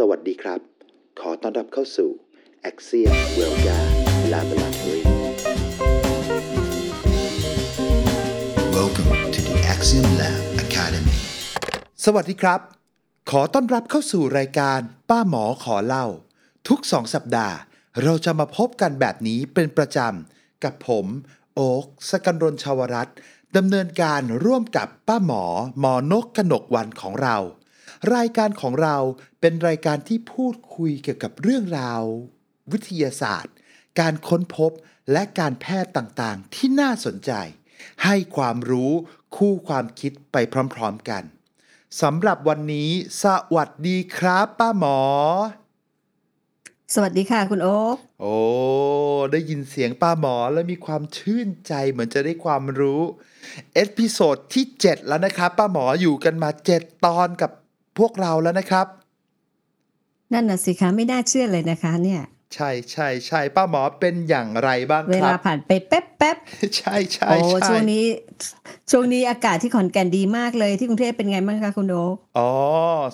สวัสดีครับ ขอต้อนรับเข้าสู่ Axiom w e l g a Laboratory Welcome to the Axiom Lab Academy. สวัสดีครับ ขอต้อนรับเข้าสู่รายการป้าหมอขอเล่า ทุกสองสัปดาห์ เราจะมาพบกันแบบนี้เป็นประจำ กับผม โอ๊กสกันรนชาวรัตน์ดำเนินการร่วมกับป้าหมอหมอนกกนกวันของเรา รายการของเราเป็นรายการที่พูดคุยเกี่ยวกับเรื่องราว วิทยาศาสตร์ การค้นพบและการแพทย์ต่างๆ ที่น่าสนใจ ให้ความรู้คู่ความคิดไปพร้อมๆกันสำหรับวันนี้ สวัสดีครับ ป้าหมอ สวัสดีค่ะคุณโอ๊คโอ้ได้ยินเสียงป้าหมอแล้วมีความชื่นใจเหมือนจะได้ความรู้ episode ที่ 7 แล้วนะครับ ป้าหมออยู่กันมา 7 ตอนกับ พวกเราแล้วนะครับ นั่นน่ะสิคะไม่น่าเชื่อเลยนะคะ เนี่ย ใช่ใช่ใช่ป้าหมอเป็นอย่างไรบ้างเวครัลาบผ่านไปแป๊บแป๊บใช่ใช่โอ้ใช่ช่วงนี้ช่วงนี้อากาศที่ขอนแก่นดีมากเลยที่กรุงเทพเป็นไงบ้างคะคุณโอ๊คอ๋อ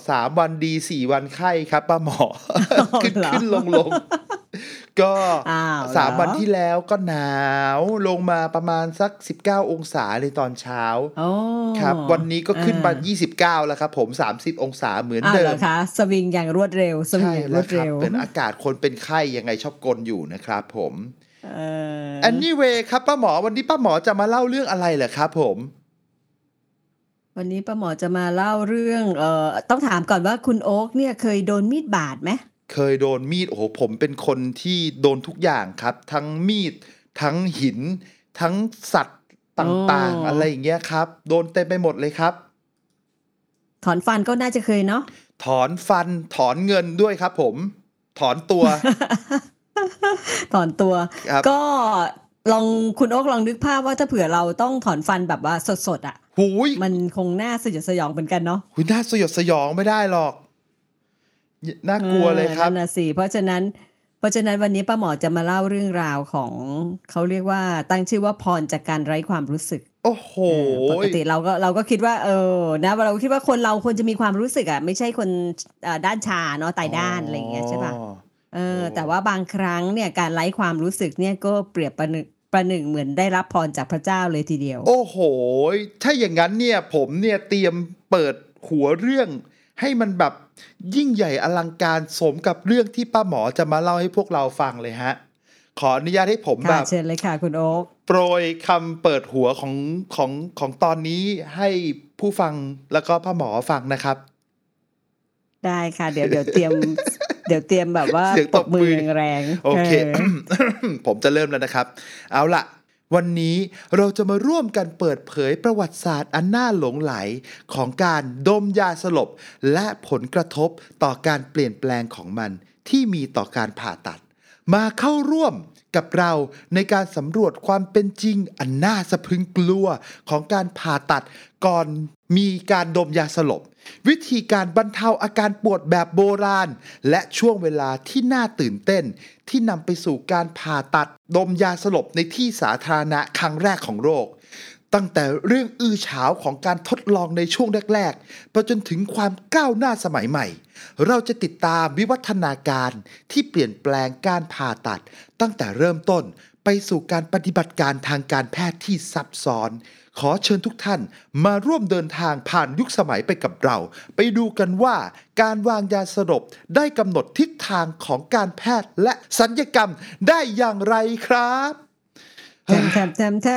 สามวันดีสี่วันไข้ครับ ป้าหมอขึ้นเหรอขึ้นลงลงก็อ้าวเหรอสามวันที่แล้วก็หนาวลงมาประมาณสัก 19 องศาในตอนเช้าโอ้ครับ วันนี้ก็ขึ้นมาอ่า29 แล้วครับผม 30 องศาเหมือนอ้าวเดิเหรมอคะสวิงอย่างรวดเร็วสวิงใช่อย่างรแล้ววดครับเร็วเป็นอากาศคนเป็นไข้ยังไงชอบกลอยู่นะครับผมเออ anyway ครับป้าหมอวันนี้ป้าหมอจะมาเล่าเรื่องอะไรเหรอครับผมวันนี้ป้าหมอจะมาเล่าเรื่องเอ่อต้องถามก่อนว่าคุณโอ๊คเนี่ยเคยโดนมีดบาดไหม เคยโดนมีดโอ้โหผมเป็นคนที่โดนทุกอย่างครับ ทั้งมีด ทั้งหิน ทั้งสัตว์ต่างๆ อะไรอย่างเงี้ยครับ โดนเต็มไปหมดเลยครับ ถอนฟันก็น่าจะเคยเนาะถอนฟันถอนเงินด้วยครับ ผม ถอนตัว ถอนตัวครับก็ลองคุณโอ๊คลองนึกภาพว่าถ้าเผื่อเราต้องถอนฟันแบบว่าสดๆอะหูยมันคงน่าสยดสยองเหมือนกันเนาะหุยน่าสยดสยองไม่ได้หรอก น่ากลัวเลยครับออนั่นนะสิเพราะฉะนั้น เพราะฉะนั้นวันนี้ป้าหมอจะมาเล่าเรื่องราวของเขาเรียกว่าตั้งชื่อว่าพรจากการไร้ความรู้สึก โอ้โหเออปกติเราก็เราก็คิดว่า เออนะเราคิดว่าคนเราควรจะมีความรู้สึกอะไม่ใช่คนเอ่อด้านชาเนาะตายด้านอะไรอย่างเงี้ยใช่ปะอ๋อเออแต่ว่าบางครั้งเนี่ยการไร้ความรู้สึกเนี่ยก็เปรียบประหนึ่งประหนึ่งเหมือนได้รับพรจากพระเจ้าเลยทีเดียว โอ้โห ถ้าอย่างนั้นเนี่ยผมเนี่ยเตรียมเปิดหัวเรื่อง ให้มันแบบยิ่งใหญ่อลังการสมกับเรื่องที่ป้าหมอจะมาเล่าให้พวกเราฟังเลยฮะ ขออนุญาตให้ผมแบค่ะบเชิญเลยค่ะคุณโอ๊คโปรยคำเปิดหัวของของของตอนนี้ให้ผู้ฟังแล้วก็ป้าหมอฟังนะครับ ได้ค่ะ เดี๋ยวเดี๋ยวเตรียม เดี๋ยวเตรียมแบบว่าเสียงตตบบมืมืออแรงๆโอเคอผมจะเริ่มแล้วนะครับ เอาละ วันนี้เราจะมาร่วมกันเปิดเผยประวัติศาสตร์อันน่าหลงไหลของการดมยาสลบ และผลกระทบต่อการเปลี่ยนแปลงของมันที่มีต่อการผ่าตัด มาเข้าร่วม กับเราในการสำรวจความเป็นจริงอันน่าสะพึงกลัวของการผ่าตัดก่อนมีการดมยาสลบ วิธีการบรรเทาอาการปวดแบบโบราณ และช่วงเวลาที่น่าตื่นเต้น ที่นำไปสู่การผ่าตัดดมยาสลบในที่สาธารณะครั้งแรกของโลกตั้งแต่เรื่องอื้อฉาวของการทดลองในช่วงแรกๆ ไปจนถึงความก้าวหน้าสมัยใหม่ เราจะติดตามวิวัฒนาการที่เปลี่ยนแปลงการผ่าตัด ตั้งแต่เริ่มต้นไปสู่การปฏิบัติการทางการแพทย์ที่ซับซ้อน ขอเชิญทุกท่านมาร่วมเดินทางผ่านยุคสมัยไปกับเรา ไปดูกันว่าการวางยาสลบได้กำหนดทิศทางของการแพทย์และสัญญกรรมได้อย่างไรครับแถมแถมแถมแถ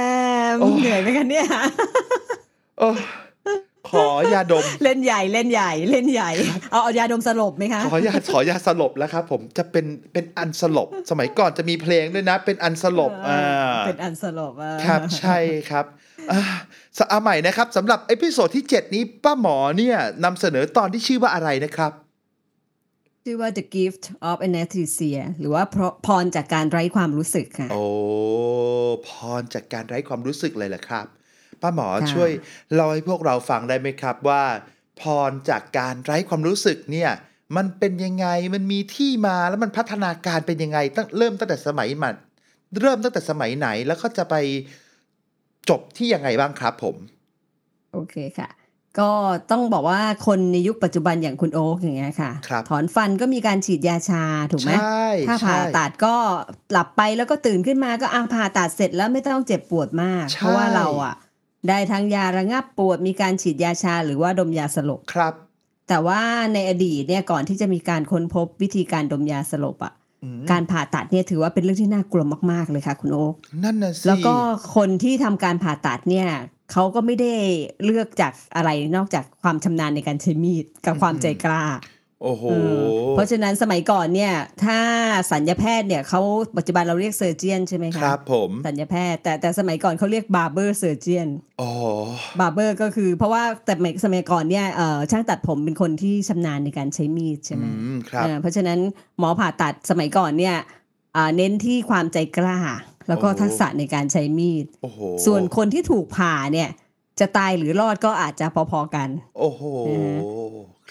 มเหนื่อยไหมคะเนี่ย ขอยาดม เล่นใหญ่เล่นใหญ่เล่นใหญ่ เอาเอายาดมสลบไหมคะ ขอยาขอยาสลบแล้วครับผมจะเป็นเป็นอันสลบ สมัยก่อนจะมีเพลงด้วยนะ เป็นอันสลบเออ่าอเป็นอันสลบอะครับใช่ครับอ่าสเอาใหม่นะครับสำหรับ episode ที่ 7 นี้ป้าหมอเนี่ยนำเสนอตอนที่ชื่อว่าอะไรนะครับชื่อว่า The Gift of Anesthesia หรือว่าพรพรจากการไร้ความรู้สึกค่ะ โอ้พรจากการไร้ความรู้สึกเลยเหรอครับ ป้าหมอค่ะช่วยเล่าให้พวกเราฟังได้ไหมครับว่า พรจากการไร้ความรู้สึกเนี่ยมันเป็นยังไงมันมีที่มาแล้วมันพัฒนาการเป็นยังไงตั้งเริ่มตั้งแต่สมัยมันเริ่มตั้งแต่สมัยไหนแล้วก็จะไปจบที่ยังไงบ้างครับผม โอเคค่ะ ก็ต้องบอกว่าคนในยุคปัจจุบันอย่างคุณโอ๊กอย่างเงี้ยค่ะครับถอนฟันก็มีการฉีดยาชาถูกไหมใช่ถ้าผ่าใช่ตัดก็หลับไปแล้วก็ตื่นขึ้นมาก็อะผ่าตัดเสร็จแล้วไม่ต้องเจ็บปวดมากใช่เพราะว่าเราอะ ได้ทั้งยาระงับปวดมีการฉีดยาชาหรือว่าดมยาสลบครับ แต่ว่าในอดีตเนี่ยก่อนที่จะมีการค้นพบวิธีการดมยาสลบอะอืมการผ่าตัดเนี่ยถือว่าเป็นเรื่องที่น่ากลัวมากๆเลยค่ะ คุณโอ๊คนั่นน่ะสิแล้วก็คนที่ทำการผ่าตัดเนี่ยเขาก็ไม่ได้เลือกจากอะไรนอกจากความชำนาญในการใช้มีดกับความใจกล้า โอ้โหเออเพราะฉะนั้นสมัยก่อนเนี่ย ถ้าศัลยแพทย์เนี่ยเขาปัจจุบันเราเรียก surgeon ใช่ไหมคคะรับผมศัลยแพทย์ แต่แต่สมัยก่อนเขาเรียก barber surgeon อ๋อ barber ก็คือ เพราะว่าแต่สมัยสมัยก่อนเนี่ยเอ่อช่างตัดผมเป็นคนที่ชำนาญในการใช้มีดใช่ไหมอืมครับเออเพราะฉะนั้นหมอผ่าตัดสมัยก่อนเนี่ยอ่าเน้นที่ความใจกล้า แล้วก็โอ้ทักษะในการใช้มีดโอ้โหส่วนคนที่ถูกผ่าเนี่ย จะตายหรือรอดก็อาจจะพอๆกัน โอ้โหอืม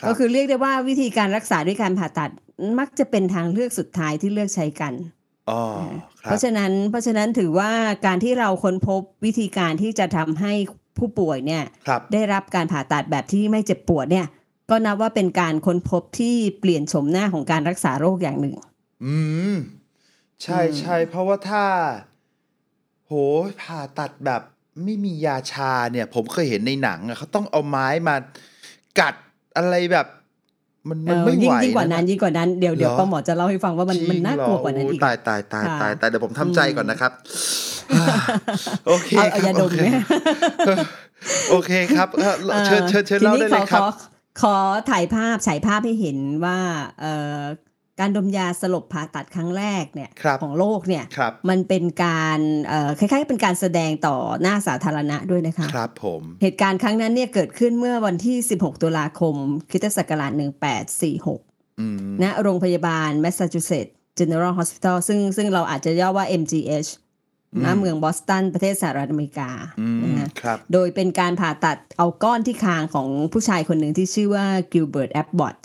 รับก็คือเรียกได้ว่าวิธีการรักษาด้วยการผ่าตัดมักจะเป็นทางเลือกสุดท้ายที่เลือกใช้กันอ๋อคเพรับราะฉะนั้นเพราะฉะนั้นถือว่าการที่เราค้นพบวิธีการที่จะทำให้ผู้ป่วยเนี่ยครับได้รับการผ่าตัดแบบที่ไม่เจ็บปวดเนี่ย ก็นับว่าเป็นการค้นพบที่เปลี่ยนโฉมหน้าของการรักษาโรคอย่างหนึ่ง อืม ใช่อืมใช่เพราะว่าถ้า โหผ่าตัดแบบ ไม่มียาชาเนี่ย ผมเคยเห็นในหนังอะเขาต้องเอาไม้มากัดอะไรแบบมันมันเออไม่ยิ่ไหงวยิ่งกว่านั้นะยิ่งกว่านั้นเดี๋ยวเดี๋ยวเหรอป้าหมอจะเล่าให้ฟังว่ามันจริงมันน่ากลัวกว่านั้นเหรอีกโตายตายตายค่ะตายตายเดี๋ยวผมทำใจก่อนนะครับ โอเคเอาคเอารับยาดโอมเคเนี่ยโอเคครับเอ่อเชิญเชิญเชิญทีเล่านี้ได้เลยครับขอขอขอถ่ายภาพฉายภาพให้เห็นว่า เอ่อ การดมยาสลบผ่าตัดครั้งแรกเนี่ยครับของโลกเนี่ยครับมันเป็นการเอ่อคล้ายๆเป็นการแสดงต่อหน้าสาธารณะด้วยนะคะครับผมเหตุการณ์ครั้งนั้นเนี่ยเกิดขึ้นเมื่อวันที่ 16 ตุลาคมคริสตศักราช1846อืมณโรงพยาบาล Massachusetts General Hospital ซึ่งซึ่งเราอาจจะย่อว่า MGH ณเมืองบอสตันประเทศสหรัฐอเมริกาอืมนะฮะครับโดยเป็นการผ่าตัดเอาก้อนที่คางของผู้ชายคนหนึ่งที่ชื่อว่ากิลเบิร์ตแอบบอต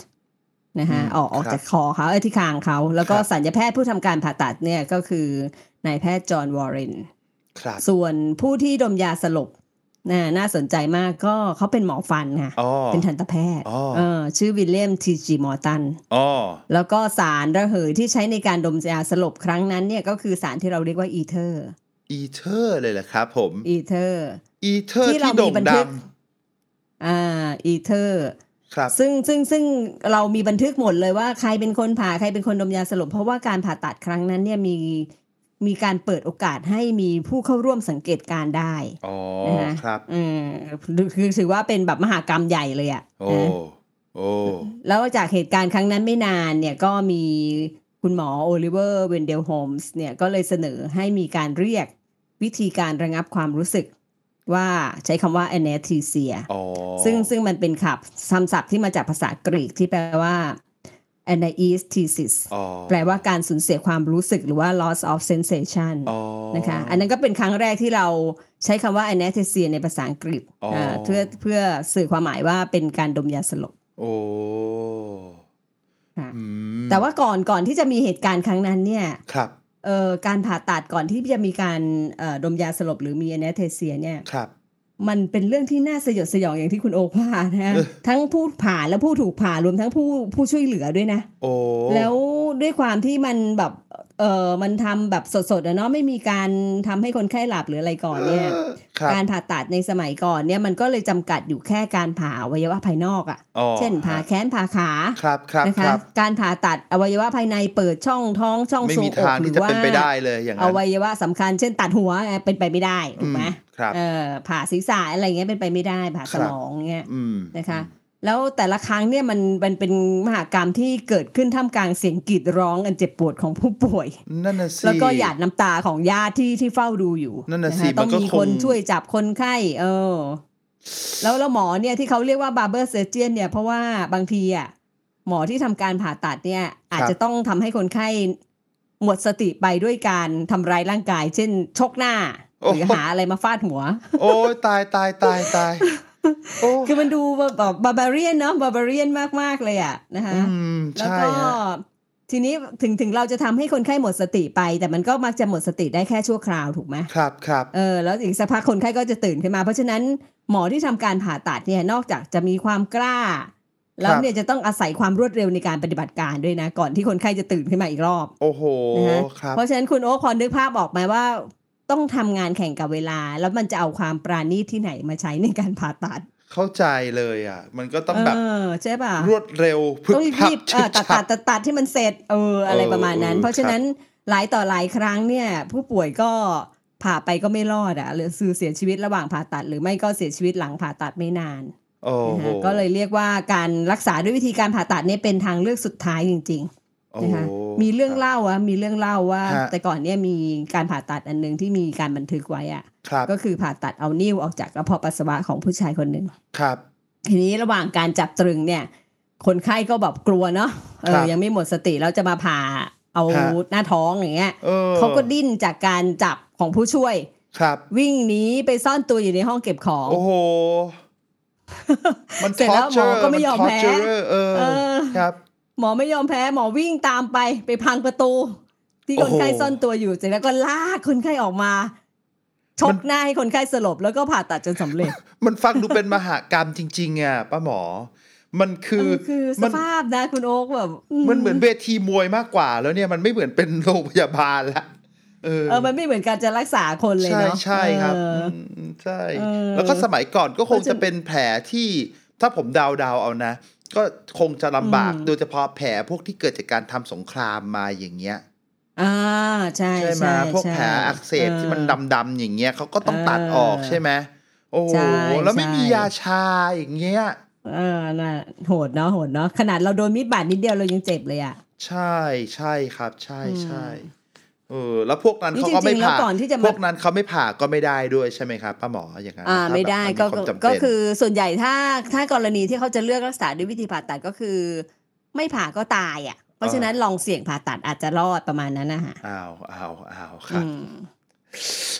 นะฮะอืมออกออกครับจากคอเขาเอ้ยที่คางเขา แล้วก็ครับศัลยแพทย์ผู้ทำการผ่าตัดเนี่ยก็คือนายแพทย์จอห์นวอร์เรนครับส่วนผู้ที่ดมยาสลบน่าน่าสนใจมากก็เขาเป็นหมอฟันค่ะอ๋อเป็นทันตแพทย์อ๋อเออชื่อวิลเลียมทีจีมอร์ตันอ๋อแล้วก็สารระเหยที่ใช้ในการดมยาสลบครั้งนั้นเนี่ยก็คือสารที่เราเรียกว่าอีเทอร์ อีเทอร์เลยเหรอครับผม อีเทอร์ อีเทอร์ที่เราที่โด่งดังมีบันทึกอ่าอีเทอร์ ครับซึ่งซึ่งซึ่งเรามีบันทึกหมดเลยว่าใครเป็นคนผ่าใครเป็นคนดมยาสลบ เพราะว่าการผ่าตัดครั้งนั้นเนี่ยมีมีการเปิดโอกาสให้มีผู้เข้าร่วมสังเกตการณ์ได้อ๋อนะฮะครับอืมคือถือว่าเป็นแบบมหกรรมใหญ่เลยอะโอ้นะโอ้แล้วจากเหตุการณ์ครั้งนั้นไม่นานเนี่ยก็มีคุณหมอโอลิเวอร์เวนเดลโฮมส์เนี่ยก็เลยเสนอให้มีการเรียกวิธีการระงับความรู้สึก ว่าใช้คำว่า anesthesia อ๋อซึ่งซึ่งมันเป็นขับคำศัพท์ที่มาจากภาษากรีกที่แปลว่า anesthesis อ๋อแปลว่าการสูญเสียความรู้สึกหรือว่า loss of sensation อ๋อนะคะอันนั้นก็เป็นครั้งแรกที่เราใช้คำว่า anesthesia ในภาษาอังกฤษอ๋ออ่าเพื่อเพื่อสื่อความหมายว่าเป็นการดมยาสลบโอ้ค่ะอืมแต่ว่าก่อนก่อนที่จะมีเหตุการณ์ครั้งนั้นเนี่ยครับเอ่อ การผ่าตัดก่อนที่จะมีการเอ่อดมยาสลบหรือมี anesthesia เนี่ยครับมันเป็นเรื่องที่น่าสยดสยองอย่างที่คุณโอคว่านะฮะเออทั้งผู้ผ่าและผู้ถูกผ่ารวมทั้งผู้ผู้ช่วยเหลือด้วยนะ โอ้แล้วด้วยความที่มันแบบ เออมันทำแบบสดๆอะเนาะไม่มีการทำให้คนไข้หลับหรืออะไรก่อนเนี่ยครับการผ่าตัดในสมัยก่อนเนี่ยมันก็เลยจำกัดอยู่แค่การผ่าอวัยวะภายนอกอะ่ะอ๋อเช่นผ่าแขนผ่าขาครับครับนะคคะรับการผ่าตัดอวัยวะภายในเปิดช่องท้องช่องไม่ทรวงมีอกทางหรืที่อจะว่าเป็นไปได้เลยอย่างอนั้นวัยวะสำคัญ เช่นตัดหัวเอ่อเป็นไปไม่ได้ถูกไหมอืมครับเออผ่าศีรษะอะไรเงี้ยเป็นไปไม่ได้ผ่าสมองเงี้ยอืมนะคะ แล้วแต่ละครั้งเนี่ยมันมันเป็นมหากรรมที่เกิดขึ้นท่ามกลางเสียงกรีดร้องอันเจ็บปวดของผู้ป่วย นั่นน่ะสิ แล้วก็หยาดน้ำตาของญาติที่ที่เฝ้าดูอยู่นั่นน่ะคสิต้มัอนงก็มีคงคนช่วยจับคนไข้ เออ แล้วแล้วหมอเนี่ยที่เขาเรียกว่าบาร์เบอร์เซอร์เจียนเนี่ยเพราะว่าบางทีอะหมอที่ทำการผ่าตัดเนี่ย อาจจะต้องทำให้คนไข้หมดสติไปด้วยการทำร้ายร่างกาย เช่นชกหน้าโอ้หรือหาอะไรมาฟาดหัว โอ้ยตายตายตายตายโอ้ คือมันดูแบบบาบาเรียนเนาะบาบาเรียนมาก ๆ เลยอะนะคะอืมแล้วใช่ก็ฮะทีนี้ถึงถึงเราจะทำให้คนไข้หมดสติไป แต่มันก็มักจะหมดสติได้แค่ชั่วคราวถูกไหมครับครับเออแล้วอีกสักพักคนไข้ก็จะตื่นขึ้นมา เพราะฉะนั้นหมอที่ทำการผ่าตัดเนี่ยนอกจากจะมีความกล้า แล้วเนี่ยจะต้องอาศัยความรวดเร็วในการปฏิบัติการด้วยนะ ก่อนที่คนไข้จะตื่นขึ้นมาอีกรอบ โอ้โหนะฮะครับเพราะฉะนั้นคุณโอ๊คพอนึกภาพออกไหมว่า ต้องทำงานแข่งกับเวลา แล้วมันจะเอาความปราณีตที่ไหนมาใช้ในการผ่าตัด เข้าใจเลยอะ มันก็ต้องแบบเออใช่ป่ะรวดเร็วพึบต้องพับรีบๆเอ่อตัดตัดตัดตัดที่มันเสร็จเอออะไรเออประมาณนั้นเออเพราะฉะนั้นหลายต่อหลายครั้งเนี่ย ผู้ป่วยก็ผ่าไปก็ไม่รอดอะหรือคือเสียชีวิตระหว่างผ่าตัด หรือไม่ก็เสียชีวิตหลังผ่าตัดไม่นานโอ้นะโหฮะก็เลยเรียกว่าการรักษาด้วยวิธีการผ่าตัดเนี่ยเป็นทางเลือกสุดท้ายจริงโอ้ๆ นะคะมีเรื่องเล่าอะมีเรื่องเล่าว่าฮะแต่ก่อนเนี่ยมีการผ่าตัดอันหนึงที่มีการบันทึกไว้อะครับก็คือผ่าตัดเอานิ้วออกจากกระเพาะปัสสาวะของผู้ชายคนหนึ่งครับ ทีนี้ระหว่างการจับตรึงเนี่ย คนไข้ก็แบบกลัวเนาะเอครัอบยังไม่หมดสติแล้วจะมาผ่าเอาฮะหน้าท้องอย่างเงี้ยออเขาก็ดิ้นจากการจับของผู้ช่วย ครับ วิ่งหนีไปซ่อนตัวอยู่ในห้องเก็บของ โอ้โหมันเสร็จแล้วหมอ torture ก็ไม่ยอมแพ้น torturer เออเออครับ หมอไม่ยอมแพ้หมอวิ่งตามไปไปพังประตู ที่คนไข้โอ้โหซ่อนตัวอยู่เสร็จแล้วก็ลากคนไข้ออกมาชมักนหน้าให้คนไข้สลบแล้วก็ผ่าตัดจนสำเร็จ มันฟังดูเป็นมหากรรมจริง ๆอะป้าหมอ มันคือเออคือสมันภาพนะคุณโอ๊กแบบมันเหมือนเวทีมวยมากกว่าแล้วเนี่ยมันไม่เหมือนเป็นโรงพยาบาลละเออเออมันไม่เหมือนการจะรักษาคนเลยใช่เนาะใช่ครับเออมใช่เออแล้วก็สมัยก่อนก็คงเพราะฉะจะเป็นแผลที่ถ้าผมเดาเดาๆเอานะ ก็คงจะลำบากอืมโดยเฉพาะแผลพวกที่เกิดจากการทำสงครามมาอย่างเงี้ยอ่าใช่ใช่ไหมใช่พวกใช่แผลอักเสบที่มันเออดำๆอย่างเงี้ยเขาก็ต้องตัดออกเออใช่ไหมโอ้โหใช่แล้วไม่มีใช่ยาชาอย่างเงี้ยเออน่ะโหดเนาะโหดเนาะขนาดเราโดนมีดบาดนิดเดียวเรายังเจ็บเลยอะ ใช่ใช่ครับ ใช่อืมใช่ เออแล้วพวกนั้นนี่เขาก็ไม่จริงๆแล้วผ่าก่อนที่จะมาพวกนั้นเขาไม่ผ่าก็ไม่ได้ด้วยใช่ไหมครับป้าหมออย่างนั้นอ่าถ้าไม่แบบได้มันก็ความจำเป็นก็คือส่วนใหญ่ถ้าถ้ากรณีที่เขาจะเลือกรักษาด้วยวิธีผ่าตัดก็คือ ไม่ผ่าก็ตายอะ เพราะฉะนั้นลองเสี่ยงผ่าตัดอาจจะรอดประมาณนั้นนะคะอ้าวอ้าวอ้าวครับอืม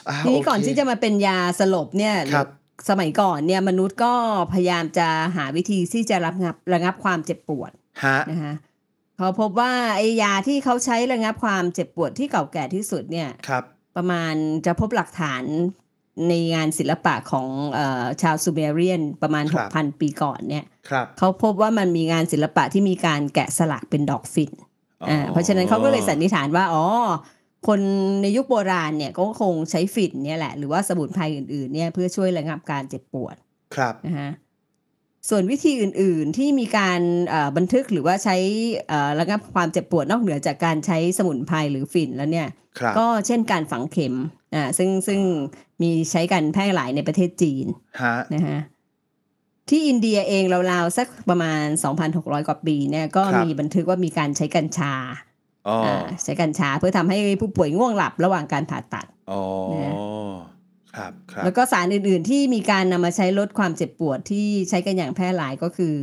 อ้าวทีนี้ก่อนโเคที่จะมาเป็นยาสลบเนี่ยครับสมัยก่อนเนี่ยมนุษย์ก็พยายามจะหาวิธีที่จะระงับระงับความเจ็บปวดฮะนะคะ เขาพบว่าไอ้ยาที่เขาใช้ระงับความเจ็บปวดที่เก่าแก่ที่สุดเนี่ยครับ ประมาณจะพบหลักฐานในงานศิลปะของเออชาวซูเมเรียนประมาณครับ6,000 ปีก่อนเนี่ยครับเขาพบว่ามันมีงานศิลปะที่มีการแกะสลักเป็นดอกฝิ่นอ่าเพราะฉะนั้นเขาก็เลยสันนิษฐานว่า อ๋อ คนในยุคโบราณเนี่ยก็คงใช้ฝิ่นเนี่ยแหละ หรือว่าสมุนไพรอื่นๆเนี่ยเพื่อช่วยระงับการเจ็บปวด ครับนะคะ ส่วนวิธีอื่น ๆ ที่มีการเอ่อบันทึกหรือว่าใช้เอ่อระงับความเจ็บปวดนอกเหนือจากการใช้สมุนไพรหรือฝิ่นแล้วเนี่ยครับก็เช่นการฝังเข็มอ่าซึ่งซึ่งมีใช้กันแพร่หลายในประเทศจีนฮะนะฮะที่อินเดียเองราวๆสักประมาณ 2,600 กว่าปีเนี่ยก็มีบันทึกว่ามีการใช้กัญชาอ๋ออ่าใช้กัญชาเพื่อทำให้ผู้ป่วยง่วงหลับระหว่างการผ่าตัดอ๋อนะ ครับครับแล้วก็สารอื่นๆที่มีการนำมาใช้ลดความเจ็บปวดที่ใช้กันอย่างแพร่หลายก็คือ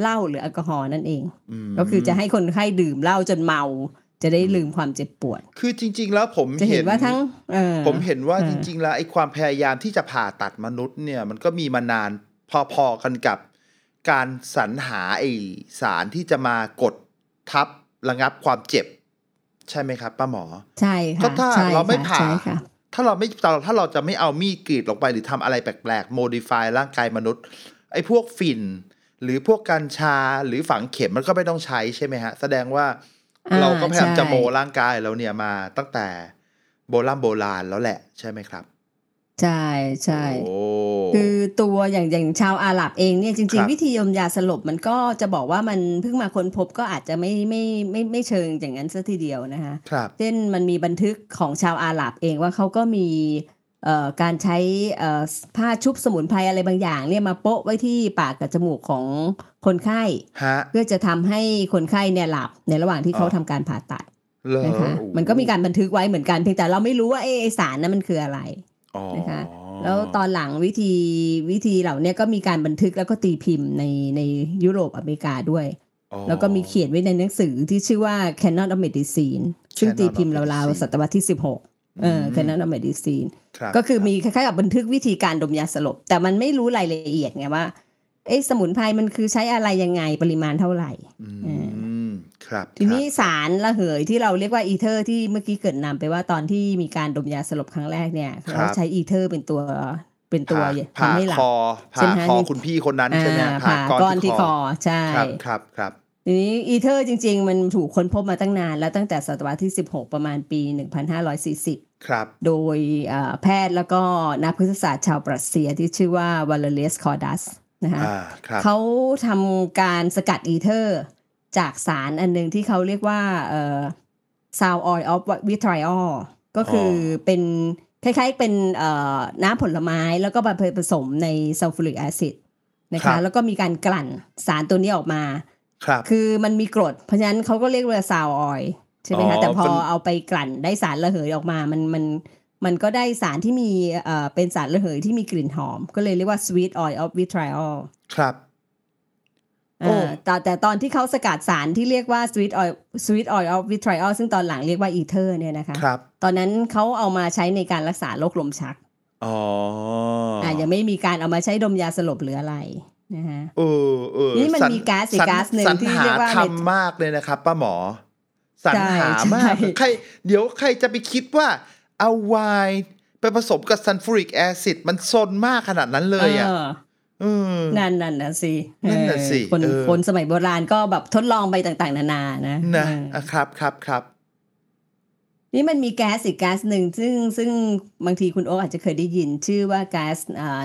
เหล้าหรือแอลกอฮอล์นั่นเองมก็คือจะให้คนไข้ดื่มเหล้าจนเมา จะได้ลืมความเจ็บปวด คือจริง ๆ แล้วผมจะเห็นว่าทั้งเออผมเห็นว่าเออจริง ๆ แล้วไอ้ความพยายามที่จะผ่าตัดมนุษย์เนี่ย มันก็มีมานานพอๆกันกับการสรรหาไอสารที่จะมากดทับระงับความเจ็บ ใช่ไหมครับ ป้าหมอ ใช่ก็ค่ะถ้าใช่เราไม่ค่ะผ่าใช่ค่ะ ถ้าเราไม่ถ้าเราจะไม่เอามีดกรีดลงไปหรือทำอะไรแปลกๆ modify ร่างกายมนุษย์ไอ้พวกฝิ่น หรือพวกกัญชาหรือฝังเข็มมันก็ไม่ต้องใช้ใช่ไหมฮะ แสดงว่าอ่าเราก็พยายามใช่จะโมร่างกายเราเนี่ยมาตั้งแต่โบราณโบราณแล้วแหละใช่ไหมครับ ใช่ใช่โอ้คือตัวอย่างอย่างชาวอาหรับเองเนี่ยจคริรังบๆวิธียมยาสลบมันก็จะบอกว่ามันเพิ่งมาค้นพบก็อาจจะไม่ไม่ไม่ไม่เชิงอย่างนั้นซะทีเดียวนะคะครับเช่นมันมีบันทึกของชาวอาหรับเองว่าเขาก็มีเอ่อการใช้เอ่อผ้าชุบสมุนไพรอะไรบางอย่างเนี่ยมาโปะไว้ที่ปากกับจมูกของคนไข้ฮะเพื่อจะทำให้คนไข้เนี่ยหลับในระหว่างที่เขาอ๋อทำการผ่าตัดเลอนะคะโอ้มันก็มีการบันทึกไว้เหมือนกันเพียงแต่เราไม่รู้ว่าเอะไอสารนั้นมันคืออะไรอ๋อ นะคะแล้วตอนหลังวิธีวิธีเหล่าเนี้ยก็มีการบันทึกแล้วก็ตีพิมพ์ในในยุโรปอเมริกาด้วยอ๋อแล้วก็มีเขียนไว้ในหนังสือที่ชื่อว่า Canon of Medicine ซึ่ง Canon ตีพิมพ์ of ราว Medicine ๆศตวรรษที่ 16 เออม Canon of Medicine ครับก็คือมีคล้ายๆกับบันทึกวิธีการดมยาสลบ แต่มันไม่รู้รายละเอียดไงว่าเอ๊ะสมุนไพรมันคือใช้อะไรยังไงปริมาณเท่าไหร่อืเอม คครับทีนี้สารระเหยที่เราเรียกว่าอีเทอร์ที่เมื่อกี้เกริ่นนำไปว่าตอนที่มีการดมยาสลบครั้งแรกเนี่ยครับเขาใช้อีเทอร์เป็นตัวเป็นตัวผ่าทำให้หลับคอใช่ผ่าไหมคอนี่คุณพี่คนนั้นอ่าใช่ไหมผ่าก้อนที่คอใช่ครับครับครับทีนี้อีเทอร์จริง ๆ มันถูกค้นพบมาตั้งนาน แล้วตั้งแต่ศตวรรษที่ 16 ประมาณปี 1540 ครับ โดยเอ่อแพทย์แล้วก็นักพฤกษศาสตร์ชาวปรัสเซียที่ชื่อว่าวาเลเรียสคอร์ดัสนะคะอ่าครับเขาทำการสกัดอีเทอร์ จากสารอันหนึ่งที่เขาเรียกว่าเอ่อ sour oil of vitriol ก็คืออเป็นคล้ายๆเป็นเอ่อน้ำผลไม้แล้วก็มาผสมใน sulfuric acid นะคะครับแล้วก็มีการกลั่นสารตัวนี้ออกมาครับคือมันมีกรด เพราะฉะนั้นเขาก็เรียกว่า sour oil ใช่ไหมคะอ๋อแต่พอเป็นเอาไปกลั่นได้สารระเหยออกมา มันมันมันก็ได้สารที่มีเอ่อเป็นสารระเหยที่มีกลิ่นหอม ก็เลยเรียกว่า sweet oil of vitriol ครับเอ่อ แต่แต่ตอนที่เขาสกัดสารที่เรียกว่า sweet oil sweet oil of vitriol ซึ่งตอนหลังเรียกว่า ether เนี่ยนะคะครับตอนนั้นเขาเอามาใช้ในการรักษาโรคลมชักอ๋ออ่อ่ายังไม่มีการเอามาใช้ดมยาสลบหรืออะไรนะคะเออเออนี่มันสรรมีก๊าซอีกสรรก๊าซหนึ่งสรรที่หาเรียกว่าทำมากเลยนะครับป้าหมอสรรใช่หามากใช่ใครเดี๋ยวใครจะไปคิดว่าเอาไวน์ไปผสมกับซัลฟูริกแอซิดมันซนมากขนาดนั้นเลยอะเออเออ นั่นนั่นนะสินั่นน่ะสิเออคนเออคนสมัยโบราณก็แบบทดลองไปต่างๆ นานานะนะเอออะครับครับครับนี่มันมีแก๊สอีกแก๊สหนึ่งซึ่งซึ่งบางทีคุณโอ๊คอาจจะเคยได้ยินชื่อว่าแก๊ส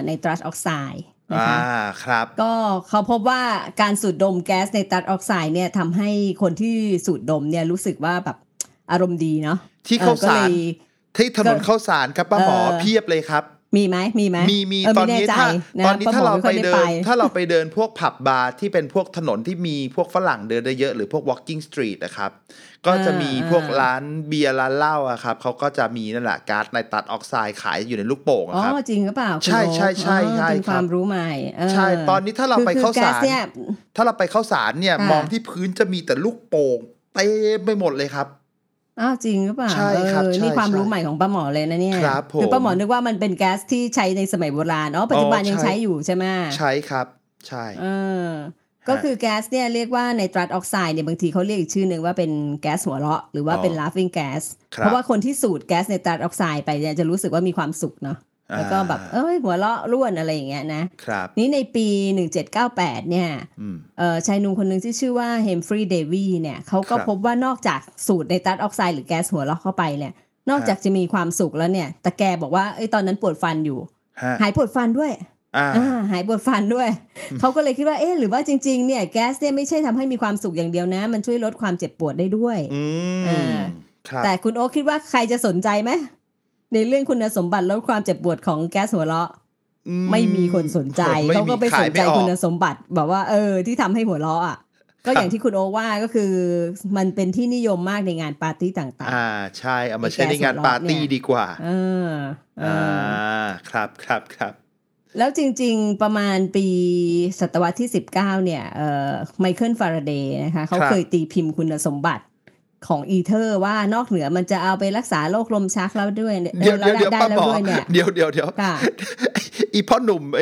ไนตรัสออกไซด์นะอ่าคะครับ ก็เขาพบว่าการสูดดมแก๊สไนตรัสออกไซด์เนี่ยทำให้คนที่สูดดมเนี่ยรู้สึกว่าแบบอารมณ์ดีเนาะที่เข้าออก็สารเลยที่ถนนก็เข้าสารครับป้าหมอเออเพียบเลยครับ มีไหมมีไหมมีมีเออตอนไม่นี้แใจถ้านะตอนนี้พะถ้าหมเราม่ไปค่อยเดิไปนถ้าเราไปเดินพวกผับบาร์ที่เป็นพวกถนนที่มีพวกฝรั่งเดินได้เยอะหรือพวก walking street นะครับ ก็จะมีอ่าพวกร้านเบียร์ร้านเหล้าอะครับเขาก็จะมีนั่นแหละก๊าซไนตรัสออกไซด์ขายอยู่ในลูกโป่งอะอ๋อครับจริงหรือเปล่าคุณใช่โอ๊คใช่ใช่อ๋อใช่เป็นครับความรู้ใหม่เออใช่ตอนนี้ถ้าเราไปคือเข้าคือแก๊สารเนี่ยถ้าเราไปเข้าสารเนี่ยค่ะมองที่พื้นจะมีแต่ลูกโป่งเต็มไปหมดเลยครับ อ้าวจริงหรือเปล่าใช่ครับเออใช่นี่ความใช่รู้ใหม่ของป้าหมอเลยนะเนี่ยครับผมคือป้าหมอนึกว่ามันเป็นแก๊สที่ใช้ในสมัยโบราณอ๋อปัจจุบันอ๋อยังใช่ใช้อยู่ใช่ไหมใช่ครับใช่เออก็คือแก๊สเนี่ยเรียกว่าไนตรัสออกไซด์เนี่ยบางทีเขาเรียกอีกชื่อหนึ่งว่าเป็นแก๊สหัวเราะหรือว่าเป็น laughing gas ครับเพราะว่าคนที่สูดแก๊สไนตรัสออกไซด์ไปเนี่ยจะรู้สึกว่ามีความสุขเนาะ แล้วก็แบบเอ้ยหัวเราะร่วนอะไรอย่างเงี้ยนะครับนี่ในปี 1798 เนี่ยอืมเอ่อชายหนุ่มคนหนึ่งที่ชื่อว่าเฮมฟรีย์เดวีเนี่ยเขาก็ครับพบว่านอกจากสูดไนตรัสออกไซด์หรือแก๊สหัวเราะเข้าไปเนี่ย นอกฮะจากจะมีความสุขแล้วเนี่ย แต่แกบอกว่าเอ้ยตอนนั้นปวดฟันอยู่ฮะหายปวดฟันด้วยอ่าอ่าหายปวดฟันด้วย เขาก็เลยคิดว่าเอ๊ะหรือว่าจริง ๆ เนี่ยแก๊สเนี่ยไม่ใช่ทำให้มีความสุขอย่างเดียวนะ มันช่วยลดความเจ็บปวดได้ด้วยอือ่ามครับแต่คุณโอ๊คคิดว่าใครจะสนใจไหม ในเรื่องคุณสมบัติลดความเจ็บปวดของแก๊สหัวเราะอืไม่มีคนสนใจม่เขาก็ไปมีสขายนไม่ใจออกคุณสมบัติแบบว่า เออ ที่ทำให้หัวเราะอะก็อย่างที่คุณโอว่าก็คือ มันเป็นที่นิยมมากในงานปาร์ตี้ต่างอ่าใช่เอามาไอ้ใช้ในแก๊สงานหัวเราะปาร์ตี้เนี่ยดีกว่าๆเออเออ่าอครับครับครับแล้วจริงๆ ประมาณปีศตวรรษที่ 19 เนี่ยเอ่อไมเคิลฟาราเดย์นะคะเขาครับเคยตีพิมพ์คุณสมบัติ ของอีเทอร์ว่านอกเหนือมันจะเอาไปรักษาโรคลมชักแล้วด้วยเนี่ยเดี๋ยวแล้เดี๋ยววเดี๋ยวได้ป้าแล้หมวอด้วยเนี่ยเดี๋ยวเดี๋ยวเดี๋ยวค่ะอีพ่อหนุ่มไอ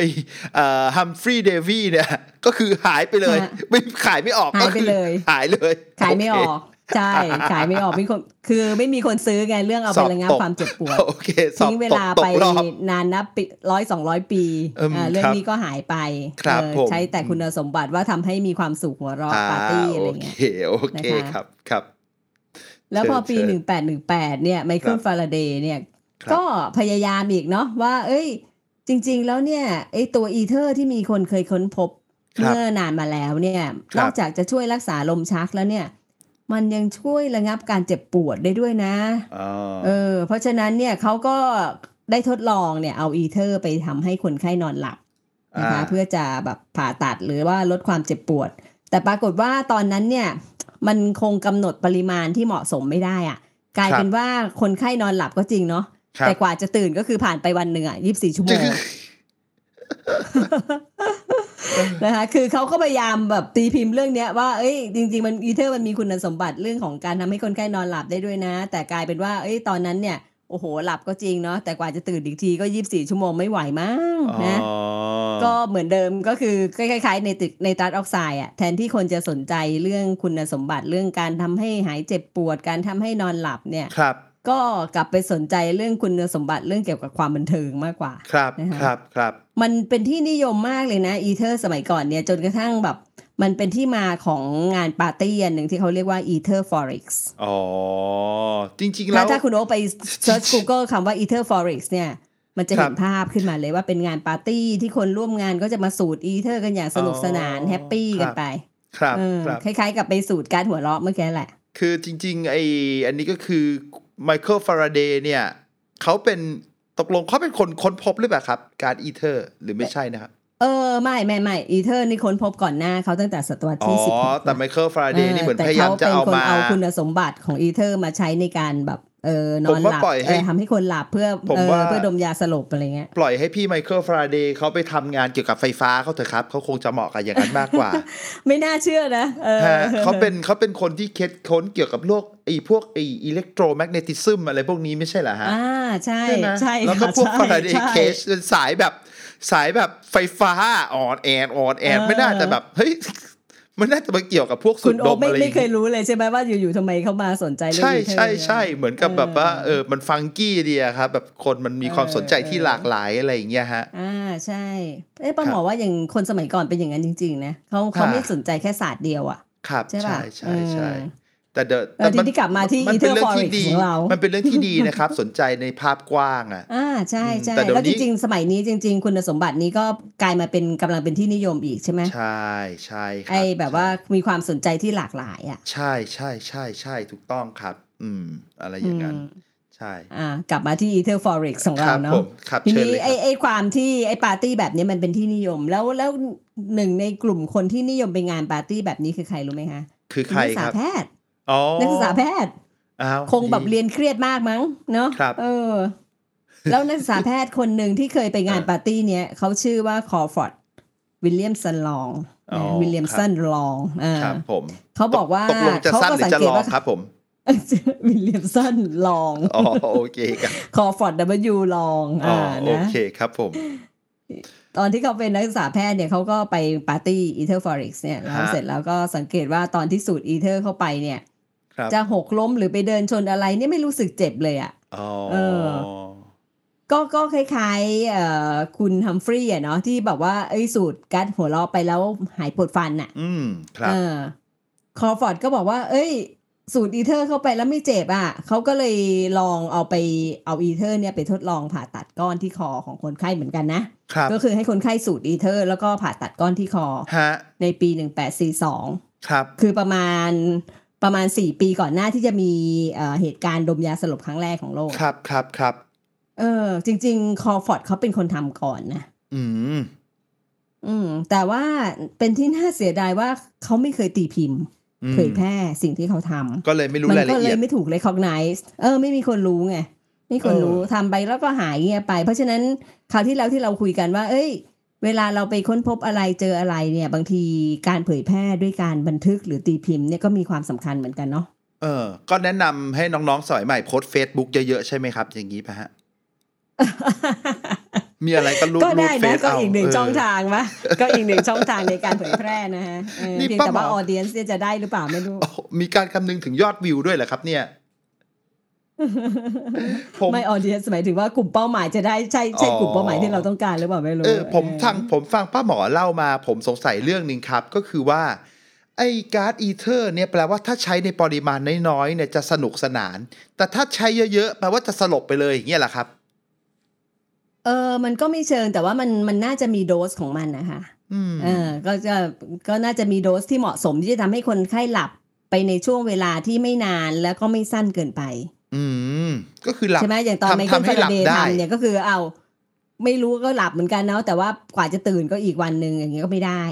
เอ่อฮัมฟรีย์เดวี่เนี่ย ก็คือหายไปเลยฮะไม่ขายไม่ออกหายไปก็คือเลยหายเลย ขายไม่อโเคอกใช่ขายไม่ออกมีคนคือไม่มีคนซื้อไงเรื่องเอาสไปอบระงับตกความเจ็บปวดโอเคสอบทิ้งเวตกลาตไปกรอบนานนับปีร้อยสองร้อยปีอืมอ่าเรื่อคงรับนี้ก็หายไปครับเออผมใช้แต่คุณสมบัติว่าทำให้มีความสุขหัวเราะอ่าปาร์ตี้อะโอไรเคเงี้ยโอเคนะคะครับครับ แล้วพอปีเชิญหนึ่งแปดหนึ่งแปดเนี่ยไมเคิลครับฟาราเดย์เนี่ยครับก็พยายามอีกเนาะว่า เอ้ย จริง ๆ แล้วเนี่ยไอ้ตัวอีเทอร์ที่มีคนเคยค้นพบครับเมื่อนานมาแล้วเนี่ยครับนอกจากจะช่วยรักษาลมชักแล้วเนี่ยมันยังช่วยระงับการเจ็บปวดได้ด้วยนะอ๋อเออ เพราะฉะนั้นเนี่ยเขาก็ได้ทดลองเนี่ยเอาอีเทอร์ไปทำให้คนไข้นอนหลับนะคะอ่าเพื่อจะแบบผ่าตัดหรือว่าลดความเจ็บปวด แต่ปรากฏว่าตอนนั้นเนี่ย มันคงกำหนดปริมาณที่เหมาะสมไม่ได้อะกลายเป็นว่าคนไข้นอนหลับก็จริงเนาะครับแต่กว่าจะตื่นก็คือผ่านไปวันหนึ่งอะยี่สิบสี่ชั่วโมงนะคะคือเขาก็พยายามแบบตีพิมพ์เรื่องเนี้ยว่าเอ้ยจริง ๆ มันอีเทอร์มันมีคุณสมบัติเรื่องของการทำให้คนไข้นอนหลับได้ด้วยนะ แต่กลายเป็นว่า เอ้ยตอนนั้นเนี่ยโอ้โหหลับก็จริงเนาะแต่กว่าจะตื่นอีกทีก็ยี่สิบสี่ชั่วโมงไม่ไหวมั้งอ๋อนะ ก็เหมือนเดิมก็คือคล้ายๆไนตรัสไนตรัสออกไซด์อะแทนที่คนจะสนใจเรื่องคุณสมบัติเรื่องการทำให้หายเจ็บปวดการทำให้นอนหลับเนี่ยครับก็กลับไปสนใจเรื่องคุณสมบัติเรื่องเกี่ยวกับความบันเทิงมากกว่า ครับนะคะครับ ครับ มันเป็นที่นิยมมากเลยนะ อีเทอร์สมัยก่อนเนี่ยจนกระทั่งแบบ มันเป็นที่มาของงานปาร์ตี้อันหนึ่งที่เขาเรียกว่า Ether Frolics อ๋อ จริง ๆ แล้ถ้าถ้าคุณโอ๊คไป search Google คำว่า Ether Frolics เนี่ย มันจะเห็นครับภาพขึ้นมาเลยว่าเป็นงานปาร์ตี้ที่คนร่วมงานก็จะมาสูตร Ether กันอย่างสนุกสนานอ๋อแฮปปี้กันไปครับเออครับคล้ายๆ กับไปสูดก๊าซหัวเราะเมื่อกี้แหละ คือจริง ๆ ไออันนี้ก็คือไมเคิลฟาราเดย์เนี่ยเขาเป็นตกลงเขาเป็นคนค้นพบหรือเปล่าครับ การอีเทอร์หรือไม่ใช่นะครับเออไม่ไม่ไม่อีเทอร์นี่ค้นพบก่อนหน้าเขาตั้งแต่ศตวรรษอ๋อที่สิบหกแต่ไมเคิลฟาราเดย์นี่เหมือนแต่พยายามจะเอาขป็นคนมาเอาคุณสมบัติของอีเทอร์มาใช้ในการแบบ เออนอนผมว่าหลับปล่อยให้เออทำให้คนหลับเพื่อผมเออว่าเพื่อดมยาสลบอะไรเงี้ยปล่อยให้พี่ไมเคิลฟาราเดย์เขาไปทำงานเกี่ยวกับไฟฟ้าเขาเถอะครับเขาคงจะเหมาะกับอย่างนั้นมากกว่า ไม่น่าเชื่อนะเออฮะเขาเป็นเขาเป็นคนที่คิดค้นเกี่ยวกับโลกไอ้พวกไอ้อิเล็กโทรแมกเนติซึมอะไรพวกนี้ไม่ใช่เหรอฮะอ่าใช่ใช่ไหมใช่แล้วก็ค่ะพวกใช่ฟาราเดย์ใช่เคสเป็นสายแบบสายแบบไฟฟ้าอ่อนแอนอ่อนแอนเออไม่น่าจะแบบเฮ้ย มันน่าจะมาเกี่ยวกับพวกสูคุดณดโอ๊มคไม่อะไรอไม่ย่างเคยงี้รู้เลยใช่ไหมว่าอยู่ๆทำไมเขามาสนใจเรื่องใช่อีเทอร์ใช่ใช่เนี่ยเหมือนกับแบบว่าเออมันฟังกี้ดีอะครับ แบบคนมันมีความสนใจที่เออหลากหลายอะไรอย่างเงี้ยฮะอ่าใช่เอ๊ะป้าครับหมอว่าอย่างคนสมัยก่อนเป็นอย่างนั้นจริง ๆ นะเขาเขาค่ะไม่สนใจแค่ศาสตร์เดียวอะครับใช่ใช่ป่ะใช่ใช่อืม แต่เดอะเออทีนี้กลับมาที่มันเป็นเรื่องที่ Ether Forex ดีของเรามัมันเป็นเรื่องที่ดีนะครับ สนใจในภาพกว้างอะอ่าใช่อืมใช่แต่เดี๋ยวแล้วจนี้ริงๆ สมัยนี้จริง ๆ คุณสมบัตินี้ก็กลายมาเป็นกำลังเป็นที่นิยมอีกใช่ไหมใช่ใช่ครับไอ้แบบว่ามีความสนใจที่หลากหลายอะใช่ใช่ใช่ใช่ถูกต้องครับ อืม อะไรอย่างนั้นอืมใช่อ่ากลับมาที่ Ether Frolics ของคเรารับเนาะผมครับทีเชิญนี้เลยคไอ้รับไอ้ความที่ไอ้ปาร์ตี้แบบนี้มันเป็นที่นิยม แล้วแล้วหนึ่งในกลุ่มคนที่นิยมไปงานปาร์ตี้แบบนี้คือใครรู้ไหมคะคือใครนักศึกคษารับแพทย์อ๋อ นักศึกษาแพทย์อ้าวคงแบบดีเรียนเครียดมากมั้งเนาะครับเออ แล้วนักศึกษาแพทย์คนหนึ่งที่เคยไปงานเออปาร์ตี้เนี้ยเขาชื่อว่าคอร์ฟอร์ดวิลเลียมสันลองอ๋อวิลเลียมสันลองอ่าครับผมเขาบอกว่าตกลงจะเขาสั้นก็หรือสังจะเกตลองว่าครับผมวิลเลียมสันลองอ๋อโอเคครับคอร์ฟอร์ด W ลองอ๋ออ่าโอนะเคครับผม ตอนที่เขาเป็นนักศึกษาแพทย์เนี่ยเขาก็ไปปาร์ตี้ Ether Frolics เนี่ยแล้วฮะเสร็จแล้วก็สังเกตว่าตอนที่สูดอีเทอร์เข้าไปเนี่ยครับ จะหกล้มหรือไปเดินชนอะไรเนี่ยไม่รู้สึกเจ็บเลยอะ่ะอ๋อเออ ก็ก็คล้ายๆเอ่อคุณฮัมฟรีย์อะเนาะที่แบบว่าเอ้ยสูดก๊าซหัวเราะไปแล้วหายปวดฟันอะ อืมครับเออคอร์ฟอร์ดก็บอกว่า เอ้ย สูดอีเทอร์เข้าไปแล้วไม่เจ็บอะเขาก็เลยลองเอาไปเอาอีเทอร์เนี่ยไปทดลองผ่าตัดก้อนที่คอของคนไข้เหมือนกันนะครับก็คือให้คนไข้สูดอีเทอร์ แล้วก็ผ่าตัดก้อนที่คอฮะในปี1842ครับคือประมาณ ประมาณ4ปีก่อนหน้าที่จะมีเอ่อเหตุการณ์ดมยาสลบครั้งแรกของโลก ครับครับครับ เออ จริง ๆ คอฟอร์ดเขาเป็นคนทำก่อนนะ อืม อืม แต่ว่าเป็นที่น่าเสียดายว่าเขาไม่เคยตีพิมพ์อืมเผยแพร่สิ่งที่เขาทำก็เลยไม่รู้มัรายก็ละเลเอียยดไม่ถูก recognize เออ ไม่มีคนรู้ไงไม่มีคนรู้เออทำไปแล้วก็หายเงียบไป เพราะฉะนั้นคราวที่แล้วที่เราคุยกันว่า เอ้ย เวลาเราไปค้นพบอะไรเจออะไรเนี่ยบางทีการเผยแพร่ด้วยการบันทึกหรือตีพิมพ์เนี่ยก็มีความสำคัญเหมือนกันเนาะเออ ก็แนะนำให้น้องๆสมัยใหม่โพสเฟซบุ๊กเยอะๆใช่ไหมครับ อย่างนี้ปะฮะ มีอะไรก็รูดก็ได้รูดเฟนะซก็เอาอีกหนึ่งเช่องทางวะก็อีกหนึ่งช่องทางในการเผยแพร่นะฮะเออนี่เพียงป้าแต่ว่าหมอออเดียนจะได้หรือเปล่าไม่รู้โอ้โหมีการคำนึงถึงยอดวิวด้วยเหรอครับเนี่ย ผมไม่ออเดียนหมายถึงว่ากลุ่มเป้าหมายจะได้ใช่ใช่อ๋อกลุ่มเป้าหมายที่เราต้องการหรือเปล่าไม่รู้เออผมเออฟังผมฟังป้าหมอเล่ามา ผมสงสัยเรื่องหนึ่งครับ ก็คือว่า ไอ้ก๊าซอีเทอร์เนี่ยแปลว่าถ้าใช้ในปริมาณน้อยๆเนี่ยจะสนุกสนาน แต่ถ้าใช้เยอะๆแปลว่าจะสลบไปเลยอย่างเงี้ยแหละครับเออมันก็ไม่เชิงแต่ว่ามันมันน่าจะมีโดสของมันนะคะอืมเออ ก็จะก็น่าจะมีโดสที่เหมาะสมที่จะทำให้คนไข้หลับไปในช่วงเวลาที่ไม่นานแล้วก็ไม่สั้นเกินไป อืมก็คือหลับใช่ไหมอย่างตอนไมทำเคิลทำให้ฟาหลัราบเดย์ได้ทำเนี่ยก็คือเอา ไม่รู้ก็หลับเหมือนกันเนาะแต่ว่ากว่าจะตื่นก็อีกวันหนึ่งอย่างเงี้ยก็ไม่ได้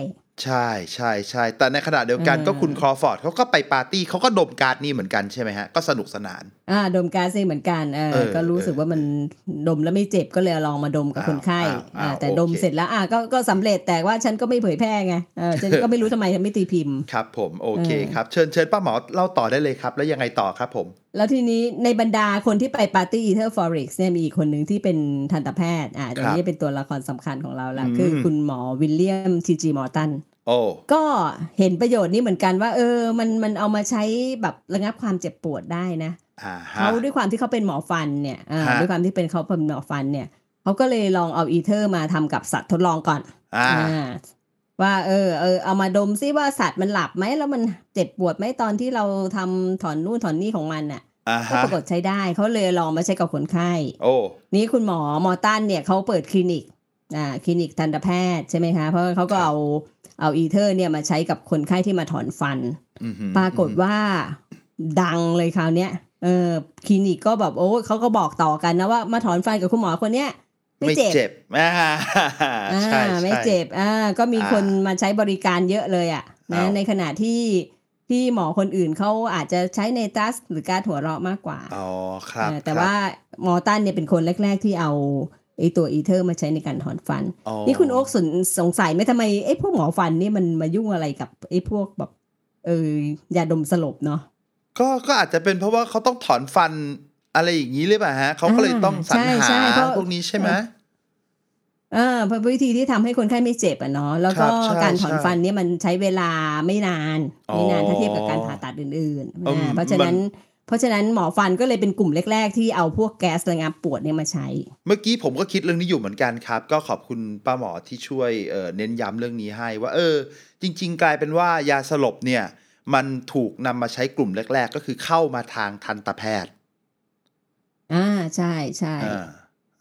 ใช่ใช่ใช่แต่ในขณะเดียวกันเออก็คุณครอฟอร์ดเขาก็ไปปาร์ตี้เขาก็ดมก๊าซนี่เหมือนกันใช่ไหมฮะ ก็สนุกสนาน อ่าดมก๊าซนี่เหมือนกันเออเออก็รู้สึกว่ามันดมแล้วไม่เจ็บก็เลยลองมาดมกับอ้าวคนไข้อ้าวอ้าวอ่าแต่โอเคดมเสร็จแล้วอ่าก็ก็สำเร็จแต่ว่าฉันก็ไม่เผยแพร่ไงเออฉันก็ไม่รู้ทำไมฉันไม่ตีพิมพ์ครับ ผมโอเคเออครับเชิญเชิญป้าหมอเล่าต่อได้เลยครับ แล้วยังไงต่อครับผม แล้วทีนี้ในบรรดาคนที่ไปปาร์ตี้ Ether Frolics เนี่ยมีอีกคนหนึ่งที่เป็นทันตแพทย์อ่าตรงนี้เป็นตัวละครสำคัญของเราละอืมคือคุณหมอวิลเลียมทีจีมอร์ตันโอ้ก็เห็นประโยชน์นี้เหมือนกันว่า เออมันมันเอามาใช้แบบระงับความเจ็บปวดได้นะอ่าฮะเขาด้วยความที่เขาเป็นหมอฟันเนี่ยอ่าฮะด้วยความที่เป็นเขาเป็นหมอฟันเนี่ยเขาก็เลยลองเอาอีเทอร์มาทำกับสัตว์ทดลองก่อนอ่าอ่า ว่าเออเออเอามาดมซิว่าสัตว์มันหลับไหมแล้วมันเจ็บปวดไหมตอนที่เราทำถอนนู่นถอนนี่ของมันน่ะอ่าก็ฮะปรากฏใช้ได้เขาเลยลองมาใช้กับคนไข้ โอ้นี่คุณหมอมอตันเนี่ยเขาเปิดคลินิกอ่าคลินิกทันตแพทย์ใช่ไหมคะเพราะเขาก็เอาเอาอีเทอร์เนี่ยมาใช้กับคนไข้ที่มาถอนฟันอือหือปรากฏว่าดังเลยคราวเนี้ยเออคลินิกก็แบบโอ้เขาก็บอกต่อกันนะว่ามาถอนฟันกับคุณหมอคนเนี้ย ไม่ไม่เจ็บเจ็บอ่าอ่าใช่ไม่ใช่เจ็บอ่าก็มีอ่าคนมาใช้บริการเยอะเลยอะนะอ้าวในขณะที่ที่หมอคนอื่นเขาอาจจะใช้ในตัสหรือก๊าซหัวเราะมากกว่าอ๋อครับเออแต่ครับว่าหมอมอร์ตันเนี่ยเป็นคนแรก ๆ ที่เอาไอ้ตัวอีเทอร์มาใช้ในการถอนฟันอ๋อนี่คุณโอ๊กสนสงสัยไหมทำไมไอ้พวกหมอฟันนี่มันมายุ่งอะไรกับไอ้พวกแบบเออยาดมสลบเนาะก็ก็อาจจะเป็นเพราะว่าเขาต้องถอนฟัน อะไรอย่างนี้หรือเปล่าฮะเขาก็เลยต้องสรรใช่หาใช่เพราะพวกนี้ใช่ไหมอ่าเพราะวิธีที่ทำให้คนไข้ไม่เจ็บอะเนาะแล้วก็ครับใช่การถอนใช่ฟันเนี่ยมันใช้เวลาไม่นานอ๋อไม่นานถ้าเทียบกับการผ่าตัดอื่นๆอืมอ่าเพราะฉะนั้นมันเพราะฉะนั้นหมอฟันก็เลยเป็นกลุ่มแรก ๆ ที่เอาพวกแก๊สระงับปวดเนี่ยมาใช้ เมื่อกี้ผมก็คิดเรื่องนี้อยู่เหมือนกันครับ ก็ขอบคุณป้าหมอที่ช่วยเอ่อเน้นย้ำเรื่องนี้ให้ว่า เออ จริง ๆ กลายเป็นว่ายาสลบเนี่ย มันถูกนำมาใช้กลุ่มแรก ๆ ก็คือเข้ามาทางทันตแพทย์ อ่าใช่ใช่อ่า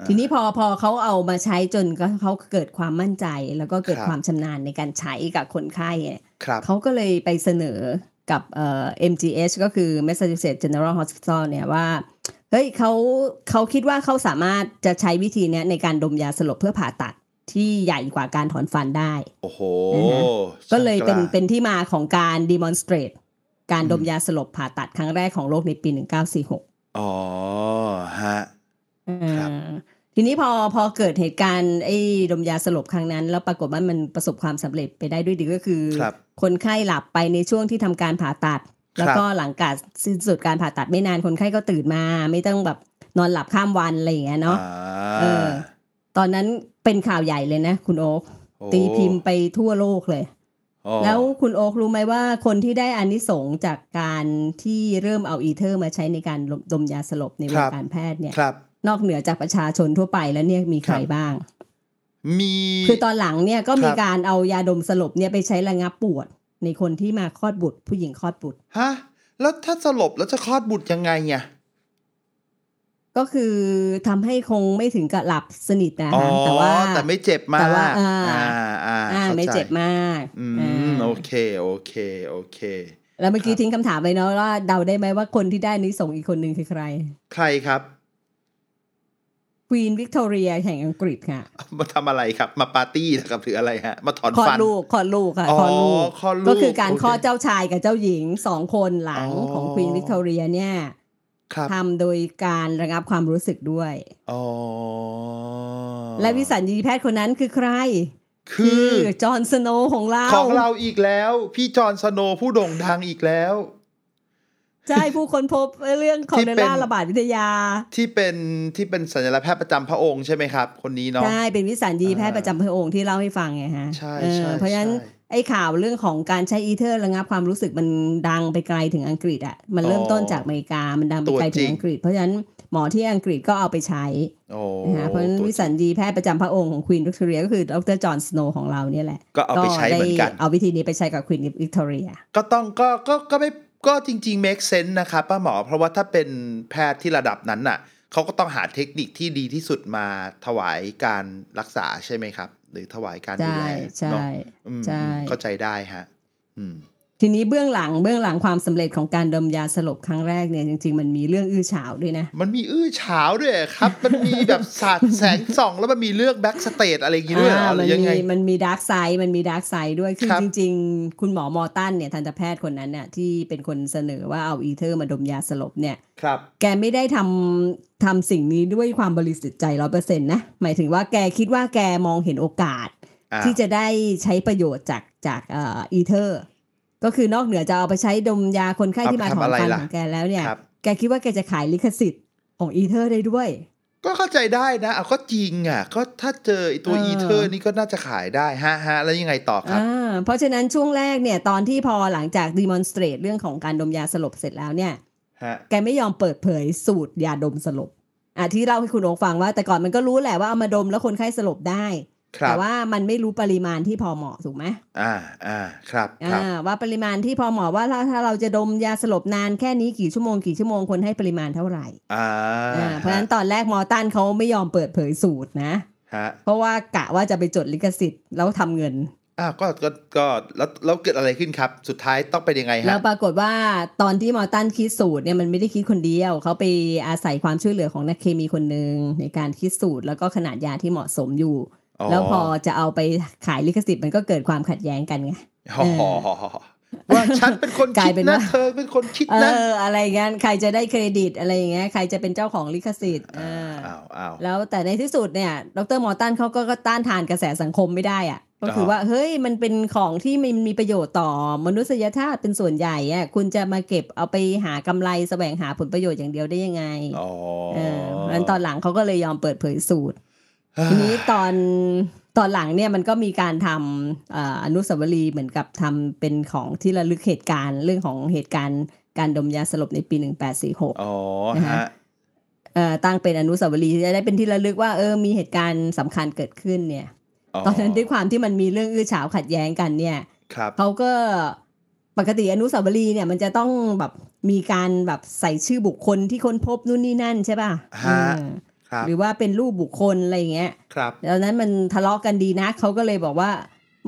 ทีนี้พอพอเขาเอามาใช้จนก็เขาเกิดความมั่นใจ แล้วก็เกิดครับความชำนาญในการใช้กับคนไข้เนี่ยครับเขาก็เลยไปเสนอกับเอ่อ MGH ก็คือ Massachusetts General Hospital เนี่ยว่าเฮ้ยเขาเขาคิดว่าเขาสามารถจะใช้วิธีเนี้ยในการดมยาสลบเพื่อผ่าตัดที่ใหญ่กว่าการถอนฟันได้ โอ้โหนะฮะก็เลยเป็นช่างกล้าเป็นที่มาของการ demonstrate การดมยาสลบผ่าตัดครั้งแรกของโลกในปี 1946 อ๋อฮะครับอ่าทีนี้พอพอเกิดเหตุการณ์ไอ้ดมยาสลบครั้งนั้น แล้วปรากฏว่ามันประสบความสำเร็จไปได้ด้วยดีก็คือครับคนไข้หลับไปในช่วงที่ทำการผ่าตัด แล้วก็หลังการสิ้นสุดการผ่าตัดไม่นานคนไข้ก็ตื่นมา ไม่ต้องแบบนอนหลับข้ามวันอะไรอย่างเงี้ยเนาะอ่เออ ตอนนั้นเป็นข่าวใหญ่เลยนะ คุณโอ๊คโอ้ตีพิมพ์ไปทั่วโลกเลยอ๋อ แล้วคุณโอ๊ครู้ไหมว่าคนที่ได้อานิสงส์จากการที่เริ่มเอาอีเทอร์มาใช้ในการดมยาสลบในวงการแพทย์เนี่ยครับนอกเหนือจากประชาชนทั่วไปแล้วเนี่ยมีใครครับบ้าง มีคือตอนหลังเนี่ยก็มีครับการเอายาดมสลบเนี่ยไปใช้ระงับปวด ในคนที่มาคลอดบุตร ผู้หญิงคลอดบุตรฮะแล้วถ้าสลบแล้วจะคลอดบุตรยังไงเนี่ยก็คือทำให้คงไม่ถึงกับหลับสนิทนะอ๋อคะแต่ว่าแต่ไม่เจ็บมากแต่ว่าอ่าอ่าอ่าอ่าข้าใจไม่เจ็บมากอือ่มา โอเคโอเคโอเค แล้วเมื่อกี้ครับทิ้งคำถามไปเนาะว่าเดาได้ไหมว่าคนที่ได้อานิสงส์อีกคนหนึ่งคือใคร ใครครับควีนวิกตอเรียแห่งอังกฤษค่ะ มาทำอะไรครับ มาปาร์ตี้นะครับหรืออะไรฮะ มาถอนคลอดฟันลูกคลอดลูกค่ะอ๋อคลอดลูกคลอดลูกก็คือการโอเคคลอดเจ้าชายกับเจ้าหญิงสองคนหลังอ๋อของควีนวิกตอเรียเนี่ยครับทำโดยการระงับความรู้สึกด้วยอ๋อและวิสัญญีแพทย์คนนั้นคือใคร คือจอห์นสโนว์ของเรา ของเราอีกแล้ว พี่จอห์นสโนว์ผู้โด่งดังอีกแล้ว ใช่ผู้ค้นพบเรื่องของที่เดเป็นล่าระบาดวิทยา ที่เป็นที่เป็นสัญลักษณ์แพทย์ประจำพระองค์ใช่ไหมครับ คนนี้เนาะใช่เป็นวิสัญญีแพทย์ประจำพระองค์ที่เล่าให้ฟังไงฮะใช่เออใช่เพราะฉะนั้นใช่ไอ้ข่าวเรื่องของการใช้อีเทอร์ระงับความรู้สึกมันดังไปไกลถึงอังกฤษอะมันเริ่มต้นจากอเมริกามันดังไปไกลถึงอังกฤษ เพราะฉะนั้น หมอที่อังกฤษก็เอาไปใช้โอ้นะฮะเพราะฉะนั้นตัววิสัญญีแพทย์ประจำพระองค์ของควีนวิกตอเรียก็คือดรจอห์นสโนว์ของเราเนี่ยแหละ ก็เอาไปใช้เหมือนกัน เอาวิธีนี้ไปใช้กับควีนวิกตอเรีย ก็ต้องก็ก็ก็ไม่ก็จริงๆ make sense นะครับป้าหมอ เพราะว่าถ้าเป็นแพทย์ที่ระดับนั้นน่ะเขาก็ต้องหาเทคนิคที่ดีที่สุดมาถวายการรักษาใช่ไหมครับ หรือถวายการดูใช่แลใช่เนาะอืมใช่เข้าใจได้ฮะ อืม ทีนี้เบื้องหลังเบื้องหลังความสำเร็จของการดมยาสลบครั้งแรกเนี่ยจริง ๆ มันมีเรื่องอื้อฉาวด้วยนะ มันมีอื้อฉาวด้วยครับ มันมีแบบสาดแสงส่องแล้วมันมีเรื่อง backstage อะไรอย่างงี้ด้วยเหรออ่าหมัรือยังมีไงมันมี dark side มันมี dark side ด้วยคือครับจริง ๆ คุณหมอมอตันเนี่ยทันตแพทย์คนนั้นเนี่ยที่เป็นคนเสนอว่าเอาอีเทอร์มาดมยาสลบเนี่ยครับ แกไม่ได้ทำทำสิ่งนี้ด้วยความบริสุทธิ์ใจร้อยเปอร์เซ็นต์นะหมายถึงว่าแกคิดว่าแกมองเห็นโอกาสอ่าที่จะได้ใช้ประโยชน์จากจากเอ่ออีเทอร์ ก็คือนอกเหนือจะเอาไปใช้ดมยาคนไข้ที่มาถอนฟันของแกแล้วเนี่ยครับแกคิดว่าแกจะขายลิขสิทธิ์ของอีเธอร์ได้ด้วย ก็เข้าใจได้นะเอาก็จริงอะ ก็ถ้าเจอไอ้ตัวเอออีเทอร์นี่ก็น่าจะขายได้ฮะฮะแล้วยังไงต่อครับอ่าเพราะฉะนั้นช่วงแรกเนี่ย ตอนที่พอหลังจาก demonstrate เรื่องของการดมยาสลบเสร็จแล้วเนี่ยฮะแกไม่ยอมเปิดเผยสูตรยาดมสลบอะที่เล่าให้คุณโอ๊คฟังว่าแต่ก่อนมันก็รู้แหละว่าเอามาดมแล้วคนไข้สลบได้ครั แต่บว่ามันไม่รู้ปริมาณที่พอเหมาะถูกไหมอ่าอ่าครับครับอ่าว่าปริมาณที่พอเหมาะว่าถ้าถ้าเราจะดมยาสลบนานแค่นี้กี่ชั่วโมงกี่ชั่วโมงคนให้ปริมาณเท่าไหร่อ่าอ่าเพราะฉะนั้นตอนแรกมอตันเขาไม่ยอมเปิดเผยสูตรนะฮะเพราะว่ากะว่าจะไปจดลิขสิทธิ์แล้วทำเงินอ้าวก็ก็ก็แล้วแล้วเกิดอะไรขึ้นครับ สุดท้ายต้องเป็นยังไงแล้ฮะวปรากฏว่าตอนที่มอตันคิดสูตรเนี่ยมันไม่ได้คิดคนเดียว เขาไปอาศัยความช่วยเหลือของนักเคมีคนหนึ่งในการคิดสูตรแล้วก็ขนาดยาที่เหมาะสมอยู่ แล้วพอจะเอาไปขายลิขสิทธิ์มันก็เกิดความขัดแย้งกันไงอ๋อว่าฉันเป็นคนกลาคิยดเป็นนะว่าเธอเป็นคนคิดเอนะออะไรเงี้ยใครจะได้เครดิตอะไรอย่างเงี้ยใครจะเป็นเจ้าของลิขสิทธิ์อ่าอ้าวอ้าวแล้วแต่ในที่สุดเนี่ยดรมอร์ตันเขาก็ก็ต้านทานกระแสสังคมไม่ได้อะก็คืออว่าเฮ้ยมันเป็นของที่มันมีประโยชน์ต่อมนุษยชาติเป็นส่วนใหญ่อะคุณจะมาเก็บเอาไปหากำไรแสวงหาผลประโยชน์อย่างเดียวได้ยังไงอ๋อเออเพราะฉะนั้นตอนหลังเขาก็เลยยอมเปิดเผยสูตร ทีนี้ตอนตอนหลังเนี่ยมันก็มีการทำเอ่ออนุสาวรีย์เหมือนกับทำเป็นของที่ระลึกเหตุการณ์เรื่องของเหตุการณ์การดมยาสลบในปี 1846อ๋อนะฮะฮะเอ่อตั้งเป็นอนุสาวรีย์จะได้เป็นที่ระลึกว่าเออมีเหตุการณ์สำคัญเกิดขึ้นเนี่ย ตอนนั้นด้วยความที่มันมีเรื่องอื้อฉาวขัดแย้งกันเนี่ยครับเขาก็ปกติอนุสาวรีย์เนี่ยมันจะต้องแบบมีการแบบใส่ชื่อบุคคลที่ค้นพบนู่นนี่นั่นใช่ป่ะฮะเออครับ หรือว่าเป็นรูปบุคคลอะไรอย่างเงี้ยครับดังนั้นมันทะเลาะกันดีนะเขาก็เลยบอกว่า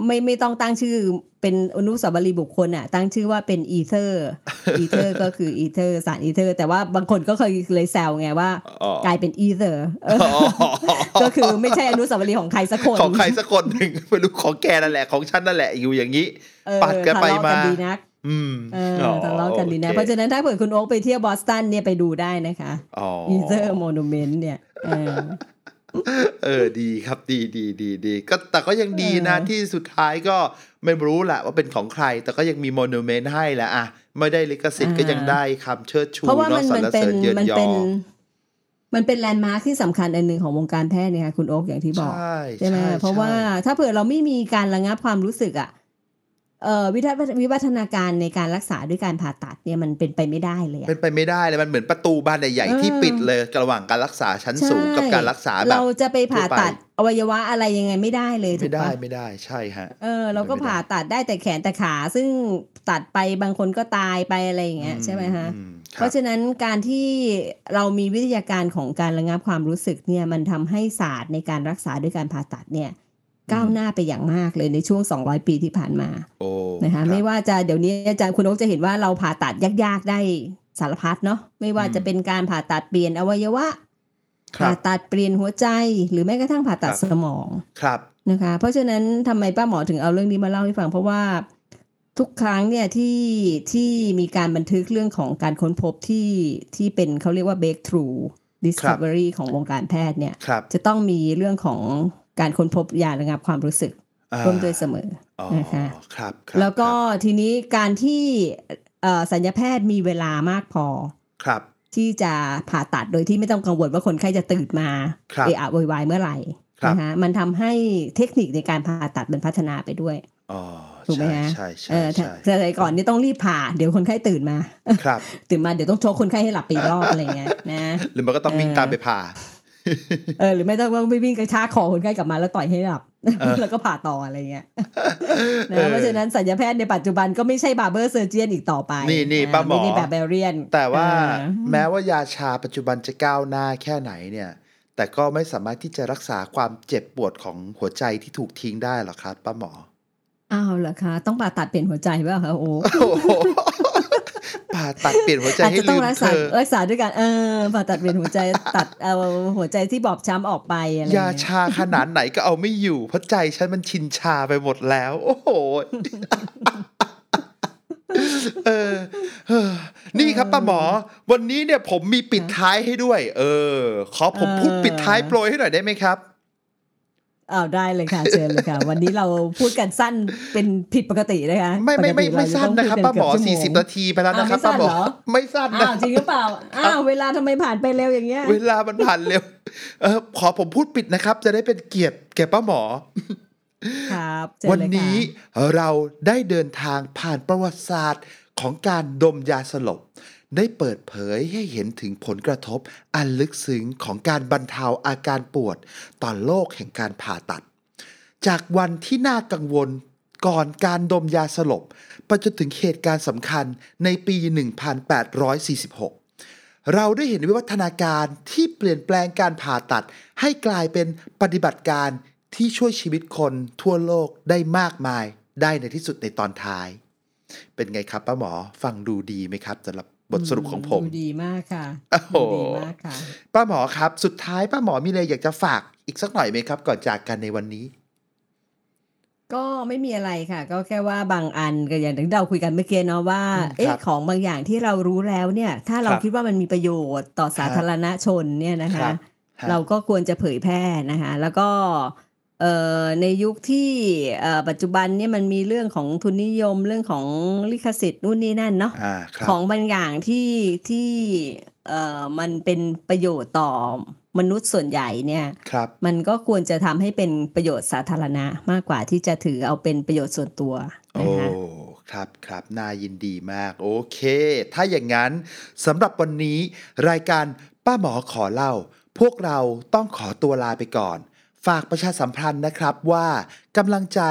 ไม่ไม่ต้องตั้งชื่อเป็นอนุสาวรีย์บุคคลอะตั้งชื่อว่าเป็นอีเทอร์อีเทอร์ก็คืออีเทอร์สารอีเทอร์ แต่ว่าบางคนก็เคยเลยแซวไงว่าอ๋อกลายเป็น either or ก็คือไม่ใช่อนุสาวรีย์ของใครสักคนของใครสักคนหนึ่งไม่รู้ของแกนั่นแหละของฉันนั่นแหละอยู่อย่างนี้เออปัดกันไปมาทะเลาะกันดีนักอืมเออทะเลาะกันดีนะโอเคเพราะฉะนั้นถ้าเผื่อคุณโอ๊คไปเที่ยวบอสตันเนี่ยไปดูได้นะคะอ๋อ Ether Monument เนี่ย เออเออดีครับดีดีดีดีก็แต่ก็ยังดีนะเออที่สุดท้ายก็ไม่รู้แหละว่าเป็นของใคร แต่ก็ยังมี monument ให้แหละอะไม่ได้ลิขสิทธิ์ก็ยังได้คำเชิดชูเพราะว่าเนมัอะนสรมันรเป็เสนริญเยินมันยอเป็นมันเป็นแลนด์มาร์คที่สำคัญอันหนึ่งของวงการแพทย์เนี่ยค่ะคุณโอ๊คอย่างที่บอกใช่ใช่ไหมใช่เพราะว่าใช่ถ้าเผื่อเราไม่มีการระงับความรู้สึกอะเอ่อ วิทยวิวัฒนาการในการรักษาด้วยการผ่าตัดเนี่ยมันเป็นไปไม่ได้เลยอะเป็นไปไม่ได้เลยมันเหมือนประตูบานใหญ่เออๆที่ปิดเลยระหว่างการรักษาชั้นสูงกับการรักษาแบบเราจะไปผ่าตัดทั่วไปอวัยวะอะไรยังไงไม่ได้เลยถูไม่กได้ปะไม่ได้ใช่ฮะเออเราก็ไม่ได้ผ่าตัดได้แต่แขนแต่ขา ซึ่งตัดไปบางคนก็ตายไปอะไรอย่างเงี้ยใช่ไหมฮะอืมคเพรับราะฉะนั้นการที่เรามีวิทยาการของการระงับความรู้สึกเนี่ยมันทำให้ศาสตร์ในการรักษาด้วยการผ่าตัดเนี่ย ก้าวหน้าไปอย่างมากเลยในช่วง 200 ปีที่ผ่านมาโอ้นะคะรับไม่ว่าจะเดี๋ยวนี้อาจารย์คุณโอ๊คจะเห็นว่าเราผ่าตัดยากๆได้สารพัดเนาะไม่ว่าอืมจะเป็นการผ่าตัดเปลี่ยนอวัยวะครัผ่าบตัดเปลี่ยนหัวใจหรือแม้กระทั่งผ่าตัดครับสมองครับนะคะ เพราะฉะนั้นทำไมป้าหมอถึงเอาเรื่องนี้มาเล่าให้ฟังเพราะว่าทุกครั้งเนี่ยที่ที่มีการบันทึกเรื่องของการค้นพบที่ที่เป็นเขาเรียกว่า breakthrough discovery ของวงการแพทย์เนี่ยครับจะต้องมีเรื่องของ การค้นพบยาระงับความรู้สึกอ่าร่วมด้วยเสมออ๋อนะคะครับครับ แล้วก็ครับทีนี้การที่เอ่อสัญญาแพทย์มีเวลามากพอครับ ที่จะผ่าตัดโดยที่ไม่ต้องกังวลว่าคนไข้จะตื่นมาครับเอะอะโวยวายเมื่อไหร่ครับนะคะมันทำให้เทคนิคในการผ่าตัดมันพัฒนาไปด้วยอ๋อถูกไหมใช่ฮะใช่ใช่เออใช่แต่แต่ก่อนนี่ต้องรีบผ่าเดี๋ยวคนไข้ตื่นมา ครับ ตื่นมาเดี๋ยวต้องโชว์คนไข้ให้หลับไปอีกรอบอะไรเงี้ยนะหรือมันก็ต้องวิ่งเออตามไปผ่า เออหรือไม่ต้องต้องไปวิ่งกระชากคอคนไข้กลับมาแล้วต่อยให้หลับเออแล้วก็ผ่าต่ออะไรเงี้ยเอนะอเพราะฉะนั้นสัญญาแพทย์ในปัจจุบันก็ไม่ใช่บาร์เบอร์เซอร์เจียนอีกต่อไป นี่นี่ป้าหมอไม่ได้แบบเบเรียน แต่ว่าเออแม้ว่ายาชาปัจจุบันจะก้าวหน้าแค่ไหนเนี่ย แต่ก็ไม่สามารถที่จะรักษาความเจ็บปวดของหัวใจที่ถูกทิ้งได้หรอกครับป้าหมออ้าวเหรอคะ ต้องผ่าตัดเปลี่ยนหัวใจเปล่าคะโอ้โอ้โห ผ่าตัดเปลี่ยนหัวใจอาจให้จะต้ลืองมรักเธษาอรักษาด้วยกันเออผ่าตัดเปลี่ยนหัวใจตัดเอาหัวใจที่บอบช้ำออกไปอะไรยาเงี้ยชาขนาดไหนก็เอาไม่อยู่เพราะใจฉันมันชินชาไปหมดแล้ว โอ้โหเออเออนี่ครับป้าหมอ วันนี้เนี่ยผมมีปิดท้ายให้ด้วย เออ ขอผมพูดปิดท้ายโปรยให้หน่อยได้ไหมครับ อ้าวได้เลยค่ะเชิญเลยค่ะ วันนี้เราพูดกันสั้นเป็นผิดปกตินะคะไม่ไม่ไม่ปกติไม่เาจสั้นต้องนะครับพูป้าดหมอกัเกืบชั่วโง40นาทีไปแล้วนะครับอ้าวป้าหมอไม่สั้นเหรอไม่สั้นอ้านะวจริงหรือเปล่าอ้าวเวลาทำไมผ่านไปเร็วอย่างเงี้ยเวลามันผ่านเร็วเออขอผมพูดปิดนะครับ จะได้เป็นเกียรติแก่ป้าหมอครับเชิญวันเลยค่ะนี้เราได้เดินทางผ่านประวัติศาสตร์ของการดมยาสลบ ได้เปิดเผยให้เห็นถึงผลกระทบอันลึกซึ้งของการบรรเทาอาการปวดต่อโลกแห่งการผ่าตัด จากวันที่น่ากังวลก่อนการดมยาสลบไปจนถึงเหตุการณ์สำคัญในปี 1846 เราได้เห็นวิวัฒนาการที่เปลี่ยนแปลงการผ่าตัด ให้กลายเป็นปฏิบัติการที่ช่วยชีวิตคนทั่วโลกได้มากมายได้ในที่สุดในตอนท้าย เป็นไงครับป้าหมอฟังดูดีไหมครับสำหรับ บทสรุปของผมดูดีมากค่ะโอ้โหดูดีมากค่ะ ป้าหมอครับ สุดท้ายป้าหมอมีอะไรอยากจะฝากอีกสักหน่อยไหมครับ ก่อนจากกันในวันนี้ ก็ไม่มีอะไรค่ะ ก็แค่ว่าบางอันก็อย่างที่เราคุยกันเมื่อกี้เนาะว่าอืมเอ๊ะครับของบางอย่างที่เรารู้แล้วเนี่ย ถ้าเราครับคิดว่ามันมีประโยชน์ต่อสาธารณชนเนี่ยนะครัคะบฮะเราก็ควรจะเผยแพร่นะคะ แล้วก็ เอ่อในยุคที่เอ่อปัจจุบันเนี่ยมันมีเรื่องของทุนนิยมเรื่องของลิขสิทธิ์นู่นนี่นั่นเนาะอ่าครับของบางอย่างที่ที่เอ่อมันเป็นประโยชน์ต่อมนุษย์ส่วนใหญ่เนี่ย ครับมันก็ควรจะทำให้เป็นประโยชน์สาธารณะมากกว่าที่จะถือเอาเป็นประโยชน์ส่วนตัวโอ้นะคะ ครับครับน่ายินดีมาก โอเค ถ้าอย่างนั้นสำหรับวันนี้ รายการป้าหมอขอเล่า พวกเราต้องขอตัวลาไปก่อน ฝากประชาสัมพันธ์นะครับว่ากำลังใจ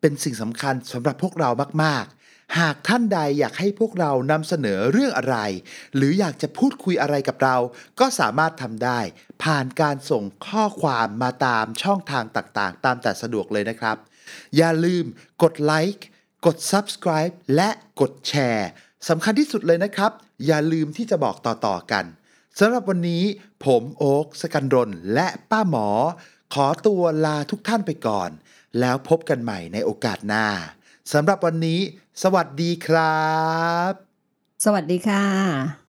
เป็นสิ่งสำคัญสำหรับพวกเรามาก ๆ หากท่านใดอยากให้พวกเรานำเสนอเรื่องอะไร หรืออยากจะพูดคุยอะไรกับเรา ก็สามารถทำได้ ผ่านการส่งข้อความมาตามช่องทางต่างๆ ตามแต่สะดวกเลยนะครับ อย่าลืมกดไลค์กด subscribe และกดแชร์สำคัญที่สุดเลยนะครับ อย่าลืมที่จะบอกต่อๆกันสำหรับวันนี้ ผมโอ๊คสกันรนและป้าหมอ ขอตัวลาทุกท่านไปก่อน แล้วพบกันใหม่ในโอกาสหน้าสำหรับวันนี้ สวัสดีครับ สวัสดีค่ะ